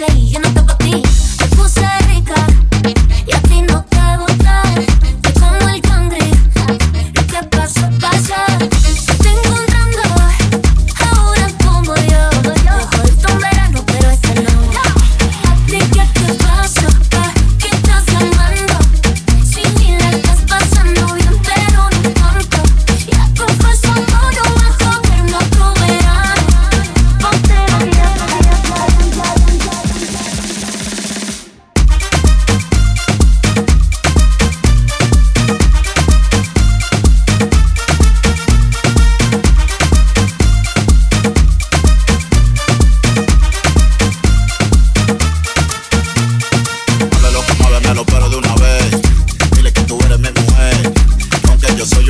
say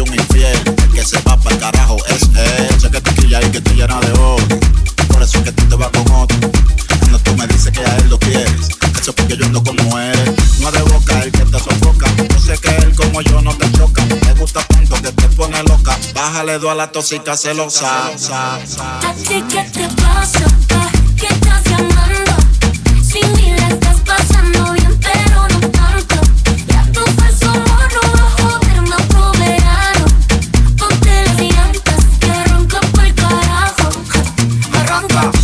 un infiel. El que se va para el carajo es él. Sé que te quilla y que te llena de odio. Por eso es que tú te vas con otro. Cuando tú me dices que a él lo quieres, eso es porque yo ando como él. No de boca el que te sofoca. Yo sé que él como yo no te choca. Me gusta tanto que te pone loca. Bájale dos a la tóxica celosa. ¿A ti qué te pasa? Bamba.